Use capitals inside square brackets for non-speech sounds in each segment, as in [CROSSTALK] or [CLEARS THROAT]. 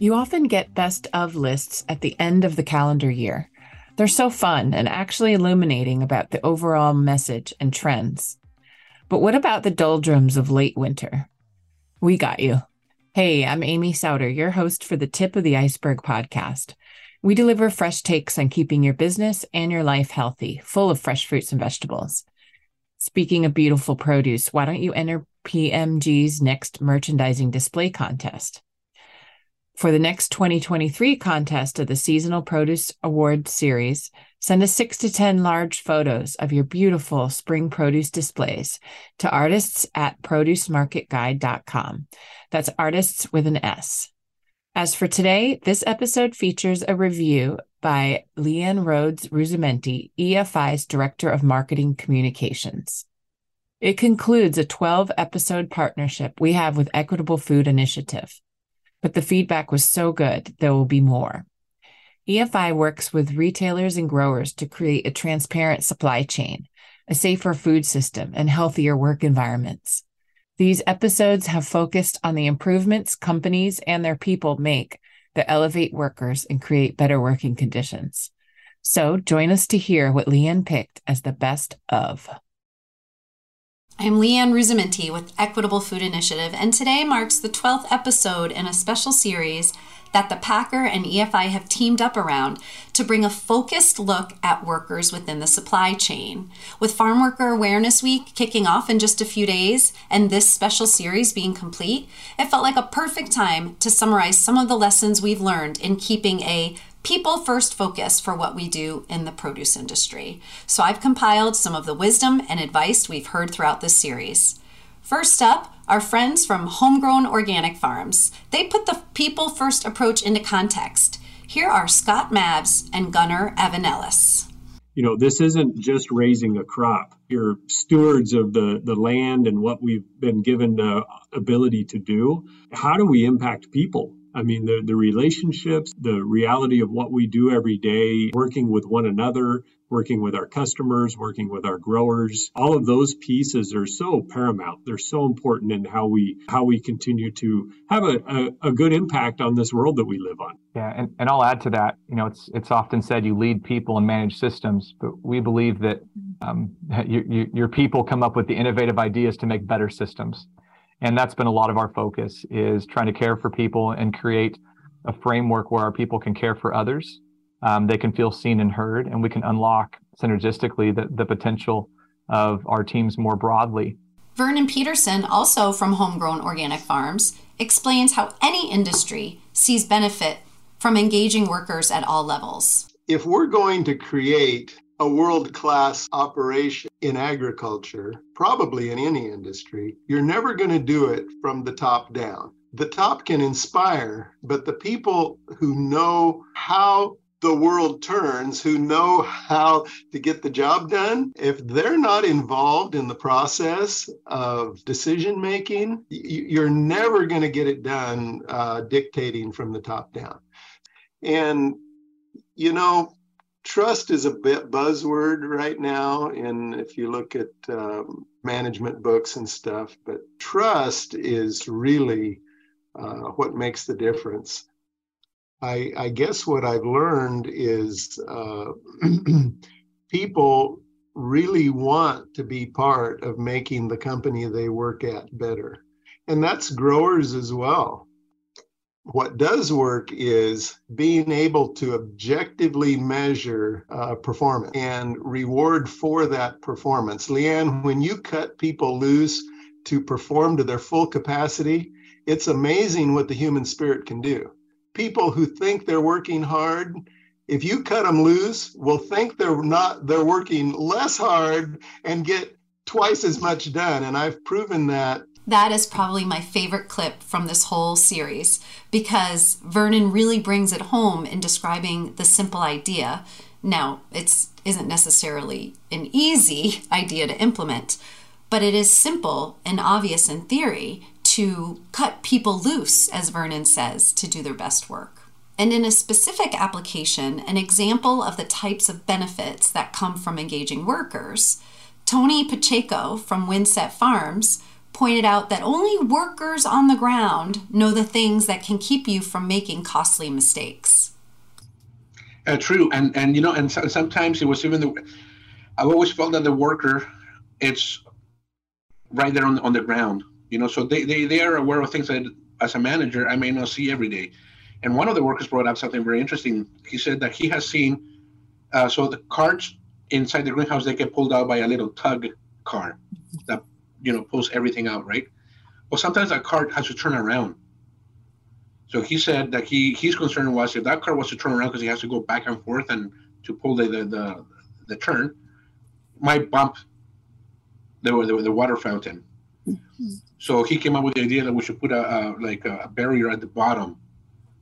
You often get best of lists at the end of the calendar year. They're so fun and actually illuminating about the overall message and trends. But what about the doldrums of late winter? We got you. Hey, I'm Amy Sowder, your host for the Tip of the Iceberg podcast. We deliver fresh takes on keeping your business and your life healthy, full of fresh fruits and vegetables. Speaking of beautiful produce, why don't you enter PMG's next merchandising display contest? For the next 2023 contest of the Seasonal Produce Award Series, send us six to 10 large photos of your beautiful spring produce displays to artists at producemarketguide.com. That's artists with an S. As for today, this episode features a review by Leanne Rhodes Ruzzamenti, EFI's Director of Marketing Communications. It concludes a 12 episode partnership we have with Equitable Food Initiative but the feedback was so good, there will be more. EFI works with retailers and growers to create a transparent supply chain, a safer food system, and healthier work environments. These episodes have focused on the improvements companies and their people make that elevate workers and create better working conditions. So join us to hear what Leanne picked as the best of. I'm Leanne Ruzzamenti with Equitable Food Initiative, and today marks the 12th episode in a special series that the Packer and EFI have teamed up around to bring a focused look at workers within the supply chain. With Farm Worker Awareness Week kicking off in just a few days and this special series being complete, it felt like a perfect time to summarize some of the lessons we've learned in keeping a people first focus for what we do in the produce industry. So I've compiled some of the wisdom and advice we've heard throughout this series. First up, our friends from Homegrown Organic Farms. They put the people first approach into context. Here are Scott Mabs and Gunnar Evanellis. You know, this isn't just raising a crop. You're stewards of the, the land and what we've been given the ability to do. How do we impact people? I mean, the, the relationships, the reality of what we do every day, working with one another, working with our customers, working with our growers, all of those pieces are so paramount. They're so important in how we how we continue to have a, a, a good impact on this world that we live on. Yeah, and, and I'll add to that. You know, it's it's often said you lead people and manage systems, but we believe that um, you, you, your people come up with the innovative ideas to make better systems and that's been a lot of our focus is trying to care for people and create a framework where our people can care for others. Um, they can feel seen and heard and we can unlock synergistically the, the potential of our teams more broadly. Vernon peterson also from homegrown organic farms explains how any industry sees benefit from engaging workers at all levels. If we're going to create a world class operation in agriculture, probably in any industry, you're never going to do it from the top down. The top can inspire, but the people who know how the world turns, who know how to get the job done, if they're not involved in the process of decision making, you're never going to get it done uh, dictating from the top down. And, you know, trust is a bit buzzword right now and if you look at um, management books and stuff but trust is really uh, what makes the difference. I, I, guess what i've learned is uh, [CLEARS THROAT] people really want to be part of making the company they work at better and that's growers as well what does work is being able to objectively measure uh, performance and reward for that performance. Leanne, when you cut people loose to perform to their full capacity, it's amazing what the human spirit can do. People who think they're working hard, if you cut them loose, will think they're not, they're working less hard and get twice as much done. And I've proven that that is probably my favorite clip from this whole series because Vernon really brings it home in describing the simple idea. Now, it's isn't necessarily an easy [LAUGHS] idea to implement, but it is simple and obvious in theory to cut people loose, as Vernon says, to do their best work. And in a specific application, an example of the types of benefits that come from engaging workers, Tony Pacheco from Windset Farms pointed out that only workers on the ground know the things that can keep you from making costly mistakes. Uh, true, and and you know, and so, sometimes it was even the. I've always felt that the worker, it's right there on the, on the ground. You know, so they they they are aware of things that as a manager I may not see every day. And one of the workers brought up something very interesting. He said that he has seen, uh, so the carts inside the greenhouse they get pulled out by a little tug car that you know pulls everything out, right? Well, sometimes that cart has to turn around so he said that he his concern was if that car was to turn around because he has to go back and forth and to pull the the, the, the turn, might bump the, the, the water fountain. Mm-hmm. So he came up with the idea that we should put a, a like a barrier at the bottom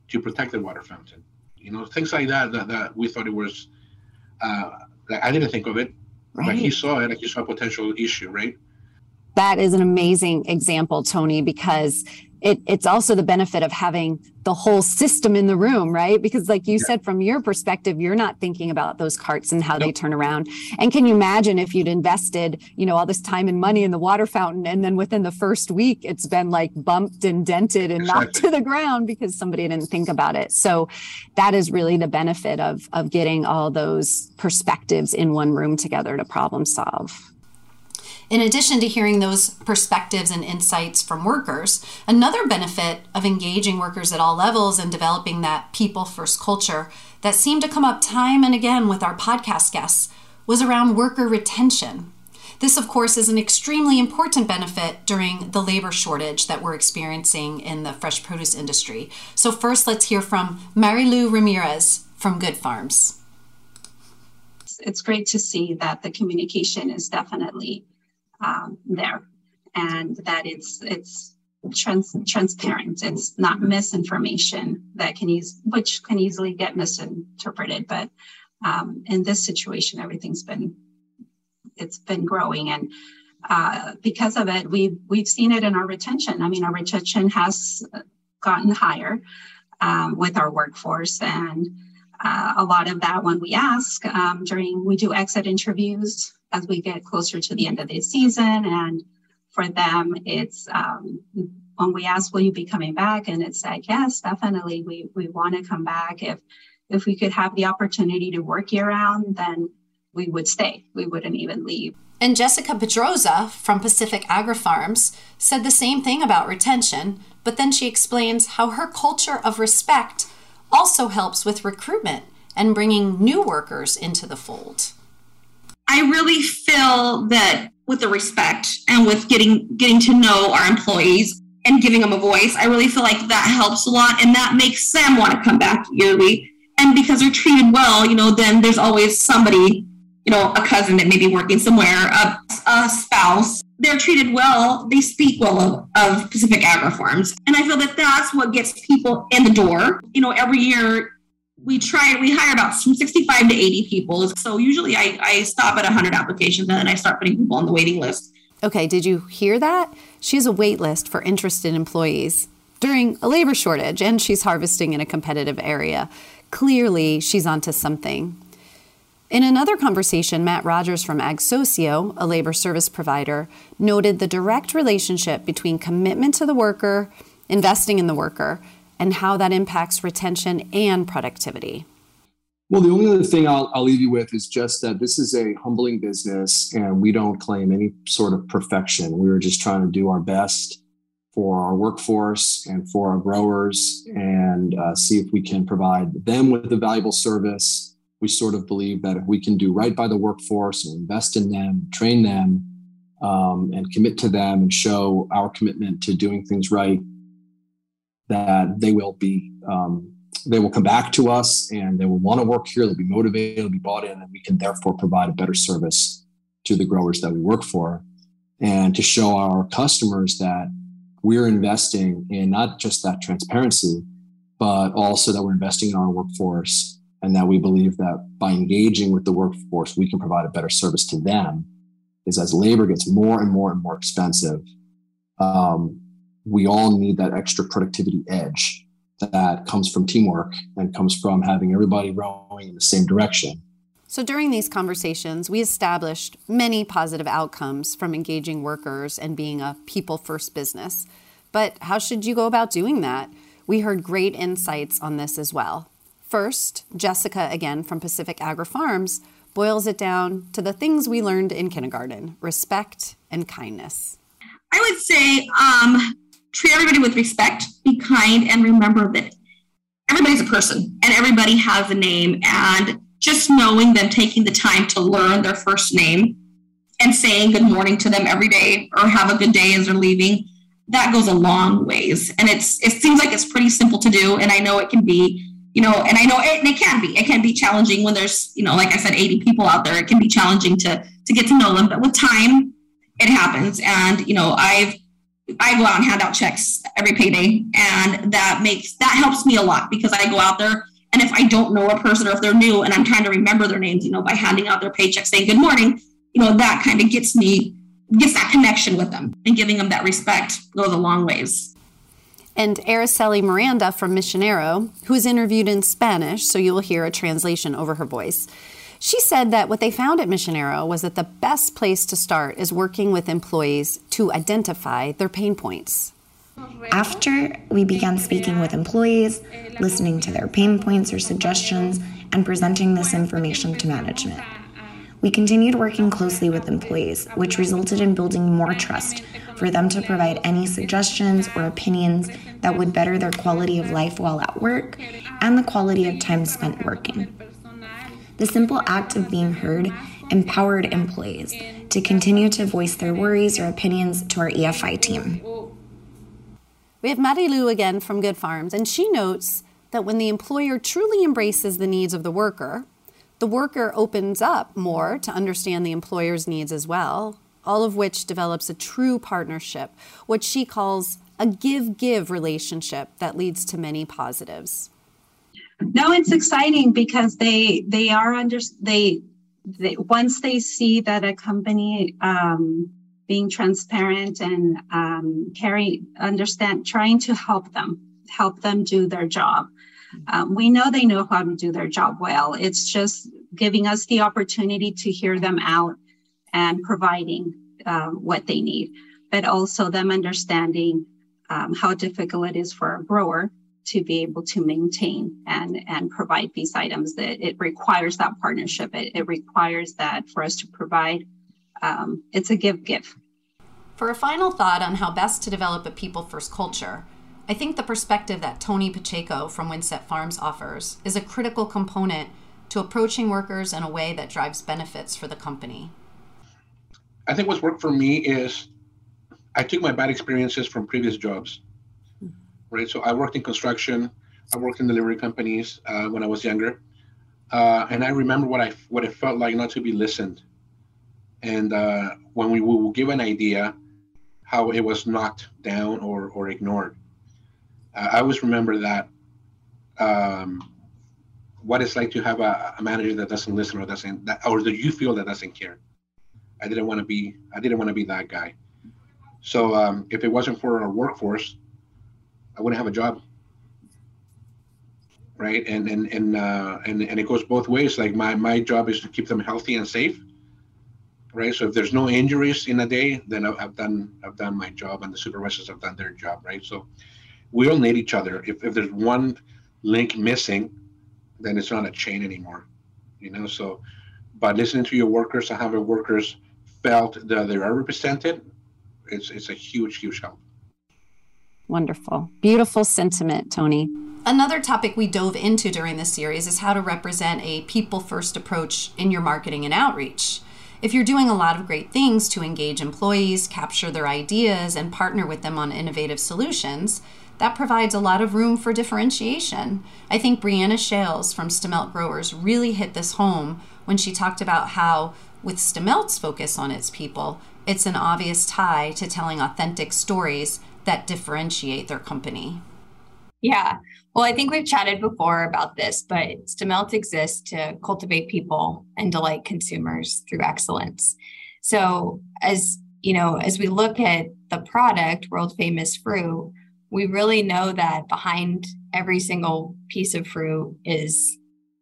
to protect the water fountain. You know, things like that that, that we thought it was. Uh, I didn't think of it, right. but he saw it. Like he saw a potential issue, right? That is an amazing example, Tony, because it, it's also the benefit of having the whole system in the room, right? Because, like you yeah. said, from your perspective, you're not thinking about those carts and how nope. they turn around. And can you imagine if you'd invested, you know, all this time and money in the water fountain, and then within the first week, it's been like bumped and dented and exactly. knocked to the ground because somebody didn't think about it. So, that is really the benefit of of getting all those perspectives in one room together to problem solve. In addition to hearing those perspectives and insights from workers, another benefit of engaging workers at all levels and developing that people first culture that seemed to come up time and again with our podcast guests was around worker retention. This, of course, is an extremely important benefit during the labor shortage that we're experiencing in the fresh produce industry. So, first, let's hear from Mary Lou Ramirez from Good Farms. It's great to see that the communication is definitely um, there. And that it's it's trans- transparent. It's not misinformation that can use which can easily get misinterpreted but um, in this situation everything's been it's been growing. And uh, because of it we've we've seen it in our retention. I mean our retention has gotten higher um, with our workforce. And uh, a lot of that when we ask um, during we do exit interviews as we get closer to the end of the season. And for them, it's um, when we ask, "Will you be coming back?" and it's like, "Yes, definitely. We we want to come back. If if we could have the opportunity to work year round, then we would stay. We wouldn't even leave." And Jessica Pedroza from Pacific Agri Farms said the same thing about retention, but then she explains how her culture of respect also helps with recruitment and bringing new workers into the fold. I really feel that with the respect and with getting getting to know our employees and giving them a voice, I really feel like that helps a lot and that makes them want to come back yearly. And because they're treated well, you know, then there's always somebody, you know, a cousin that may be working somewhere, a, a spouse. They're treated well. They speak well of, of Pacific Agri Farms. And I feel that that's what gets people in the door. You know, every year we try we hire about from 65 to 80 people. So usually I, I stop at 100 applications and then i start putting people on the waiting list. Okay did you hear that? She has a wait list for interested employees during a labor shortage and she's harvesting in a competitive area. Clearly she's onto something. In another conversation, Matt Rogers from AgSocio, a labor service provider, noted the direct relationship between commitment to the worker, investing in the worker, and how that impacts retention and productivity. Well, the only other thing I'll, I'll leave you with is just that this is a humbling business and we don't claim any sort of perfection. We are just trying to do our best for our workforce and for our growers and uh, see if we can provide them with a valuable service. We sort of believe that if we can do right by the workforce and invest in them, train them, um, and commit to them and show our commitment to doing things right, that they will be um, they will come back to us and they will want to work here they'll be motivated they'll be bought in and we can therefore provide a better service to the growers that we work for and to show our customers that we're investing in not just that transparency but also that we're investing in our workforce and that we believe that by engaging with the workforce we can provide a better service to them is as labor gets more and more and more expensive um, we all need that extra productivity edge that comes from teamwork and comes from having everybody rowing in the same direction. So during these conversations, we established many positive outcomes from engaging workers and being a people first business. But how should you go about doing that? We heard great insights on this as well. First, Jessica, again from Pacific Agri Farms, boils it down to the things we learned in kindergarten respect and kindness. I would say um, treat everybody with respect, be kind, and remember that everybody's a person and everybody has a name. And just knowing them taking the time to learn their first name and saying good morning to them every day or have a good day as they're leaving that goes a long ways. And it's it seems like it's pretty simple to do and i know it can be you know and i know it, and it can be. It can be challenging when there's you know like i said 80 people out there. It can be challenging to to get to know them but with time it happens. And you know i've i go out and hand out checks every payday and that makes that helps me a lot because i go out there and if i don't know a person or if they're new and i'm trying to remember their names you know by handing out their paycheck saying good morning you know that kind of gets me gets that connection with them and giving them that respect goes a long ways. And Araceli Miranda from Misionero, who is interviewed in Spanish, so you will hear a translation over her voice. She said that what they found at Misionero was that the best place to start is working with employees to identify their pain points. After we began speaking with employees, listening to their pain points or suggestions, and presenting this information to management. We continued working closely with employees, which resulted in building more trust for them to provide any suggestions or opinions that would better their quality of life while at work and the quality of time spent working. The simple act of being heard empowered employees to continue to voice their worries or opinions to our EFI team. We have Mary Lou again from Good Farms, and she notes that when the employer truly embraces the needs of the worker, the worker opens up more to understand the employer's needs as well, all of which develops a true partnership, what she calls a give give relationship that leads to many positives. No, it's exciting because they they are under they, they once they see that a company um, being transparent and um, carry understand trying to help them help them do their job um, we know they know how to do their job well. It's just giving us the opportunity to hear them out and providing uh, what they need, but also them understanding um, how difficult it is for a grower to be able to maintain and and provide these items that it requires that partnership. It, it requires that for us to provide um, it's a give give. For a final thought on how best to develop a people first culture I think the perspective that Tony Pacheco from Windset Farms offers is a critical component to approaching workers in a way that drives benefits for the company. I think what's worked for me is I took my bad experiences from previous jobs, right? So I worked in construction, I worked in delivery companies uh, when I was younger, uh, and I remember what I what it felt like not to be listened, and uh, when we would give an idea, how it was knocked down or or ignored. I always remember that um, what it's like to have a, a, manager that doesn't listen or doesn't that, or that you feel that doesn't care. I didn't want to be I didn't want to be that guy. So um, if it wasn't for our workforce, I wouldn't have a job. Right, and and and uh, and and it goes both ways. Like my my job is to keep them healthy and safe. Right, so if there's no injuries in a day, then I've done I've done my job, and the supervisors have done their job. Right, so we all need each other. If, if there's one link missing, then it's not a chain anymore. You know, so by listening to your workers and having workers felt that they are represented, it's it's a huge, huge help. Wonderful. Beautiful sentiment, Tony. Another topic we dove into during this series is how to represent a people first approach in your marketing and outreach. If you're doing a lot of great things to engage employees, capture their ideas, and partner with them on innovative solutions, that provides a lot of room for differentiation. I think Brianna Shales from Stemilt Growers really hit this home when she talked about how, with Stemilt's focus on its people, it's an obvious tie to telling authentic stories that differentiate their company. Yeah. Well, I think we've chatted before about this, but Stemilt exists to cultivate people and delight consumers through excellence. So, as you know, as we look at the product, world famous fruit, we really know that behind every single piece of fruit is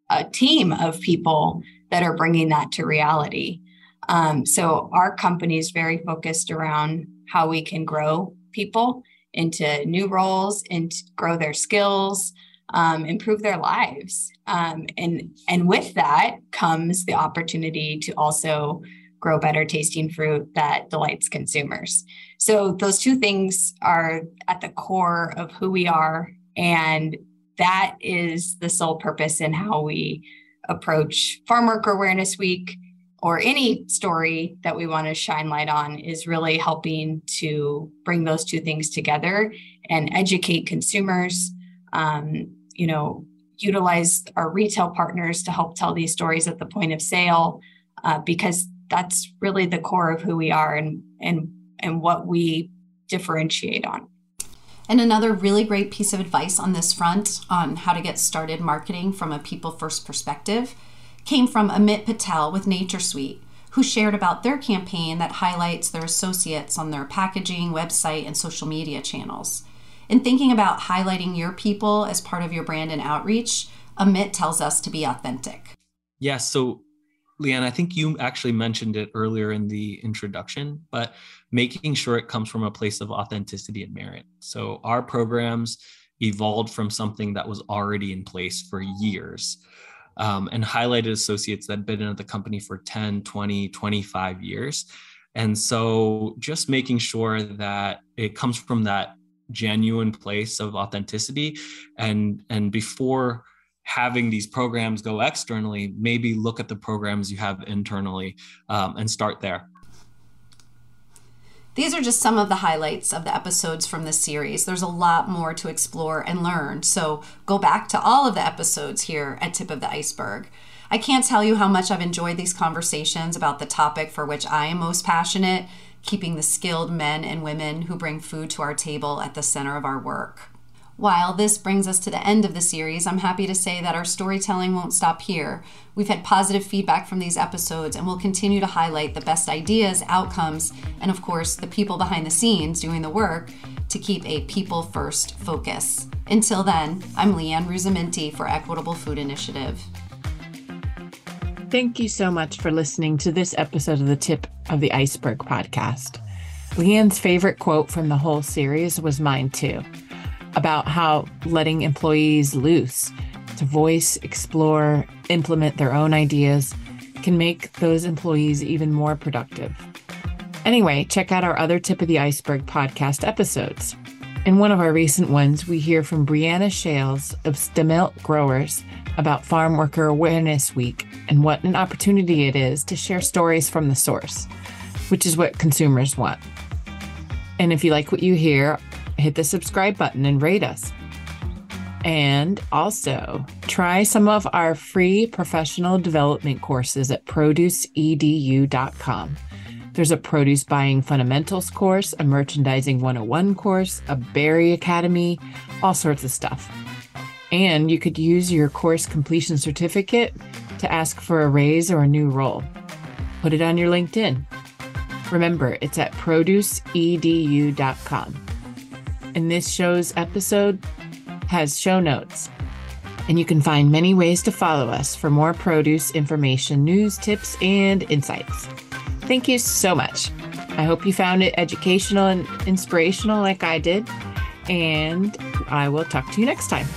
a team of people that are bringing that to reality. Um, so our company is very focused around how we can grow people into new roles and grow their skills, um, improve their lives. Um, and, and with that comes the opportunity to also grow better tasting fruit that delights consumers. So those two things are at the core of who we are. And that is the sole purpose in how we approach Farm Worker Awareness Week or any story that we want to shine light on is really helping to bring those two things together and educate consumers um, you know utilize our retail partners to help tell these stories at the point of sale uh, because that's really the core of who we are and and and what we differentiate on. And another really great piece of advice on this front on how to get started marketing from a people first perspective came from Amit Patel with NatureSweet, who shared about their campaign that highlights their associates on their packaging, website, and social media channels. In thinking about highlighting your people as part of your brand and outreach, Amit tells us to be authentic. Yeah, so Leanne, I think you actually mentioned it earlier in the introduction, but making sure it comes from a place of authenticity and merit. So our programs evolved from something that was already in place for years um, and highlighted associates that had been at the company for 10, 20, 25 years. And so just making sure that it comes from that genuine place of authenticity and and before having these programs go externally maybe look at the programs you have internally um, and start there these are just some of the highlights of the episodes from this series. There's a lot more to explore and learn, so go back to all of the episodes here at Tip of the Iceberg. I can't tell you how much I've enjoyed these conversations about the topic for which I am most passionate keeping the skilled men and women who bring food to our table at the center of our work. While this brings us to the end of the series, I'm happy to say that our storytelling won't stop here. We've had positive feedback from these episodes and we'll continue to highlight the best ideas, outcomes, and of course, the people behind the scenes doing the work to keep a people first focus. Until then, I'm Leanne Ruzzamenti for Equitable Food Initiative. Thank you so much for listening to this episode of the Tip of the Iceberg podcast. Leanne's favorite quote from the whole series was mine too about how letting employees loose to voice, explore, implement their own ideas can make those employees even more productive. Anyway, check out our other Tip of the Iceberg podcast episodes. In one of our recent ones, we hear from Brianna Shales of Stemilt Growers about Farm Worker Awareness Week and what an opportunity it is to share stories from the source, which is what consumers want. And if you like what you hear, hit the subscribe button and rate us. And also try some of our free professional development courses at produceedu.com. There's a produce buying fundamentals course, a merchandising 101 course, a berry academy, all sorts of stuff. And you could use your course completion certificate to ask for a raise or a new role. Put it on your LinkedIn. Remember, it's at produceedu.com in this show's episode has show notes. And you can find many ways to follow us for more produce information, news, tips, and insights. Thank you so much. I hope you found it educational and inspirational like I did. And I will talk to you next time.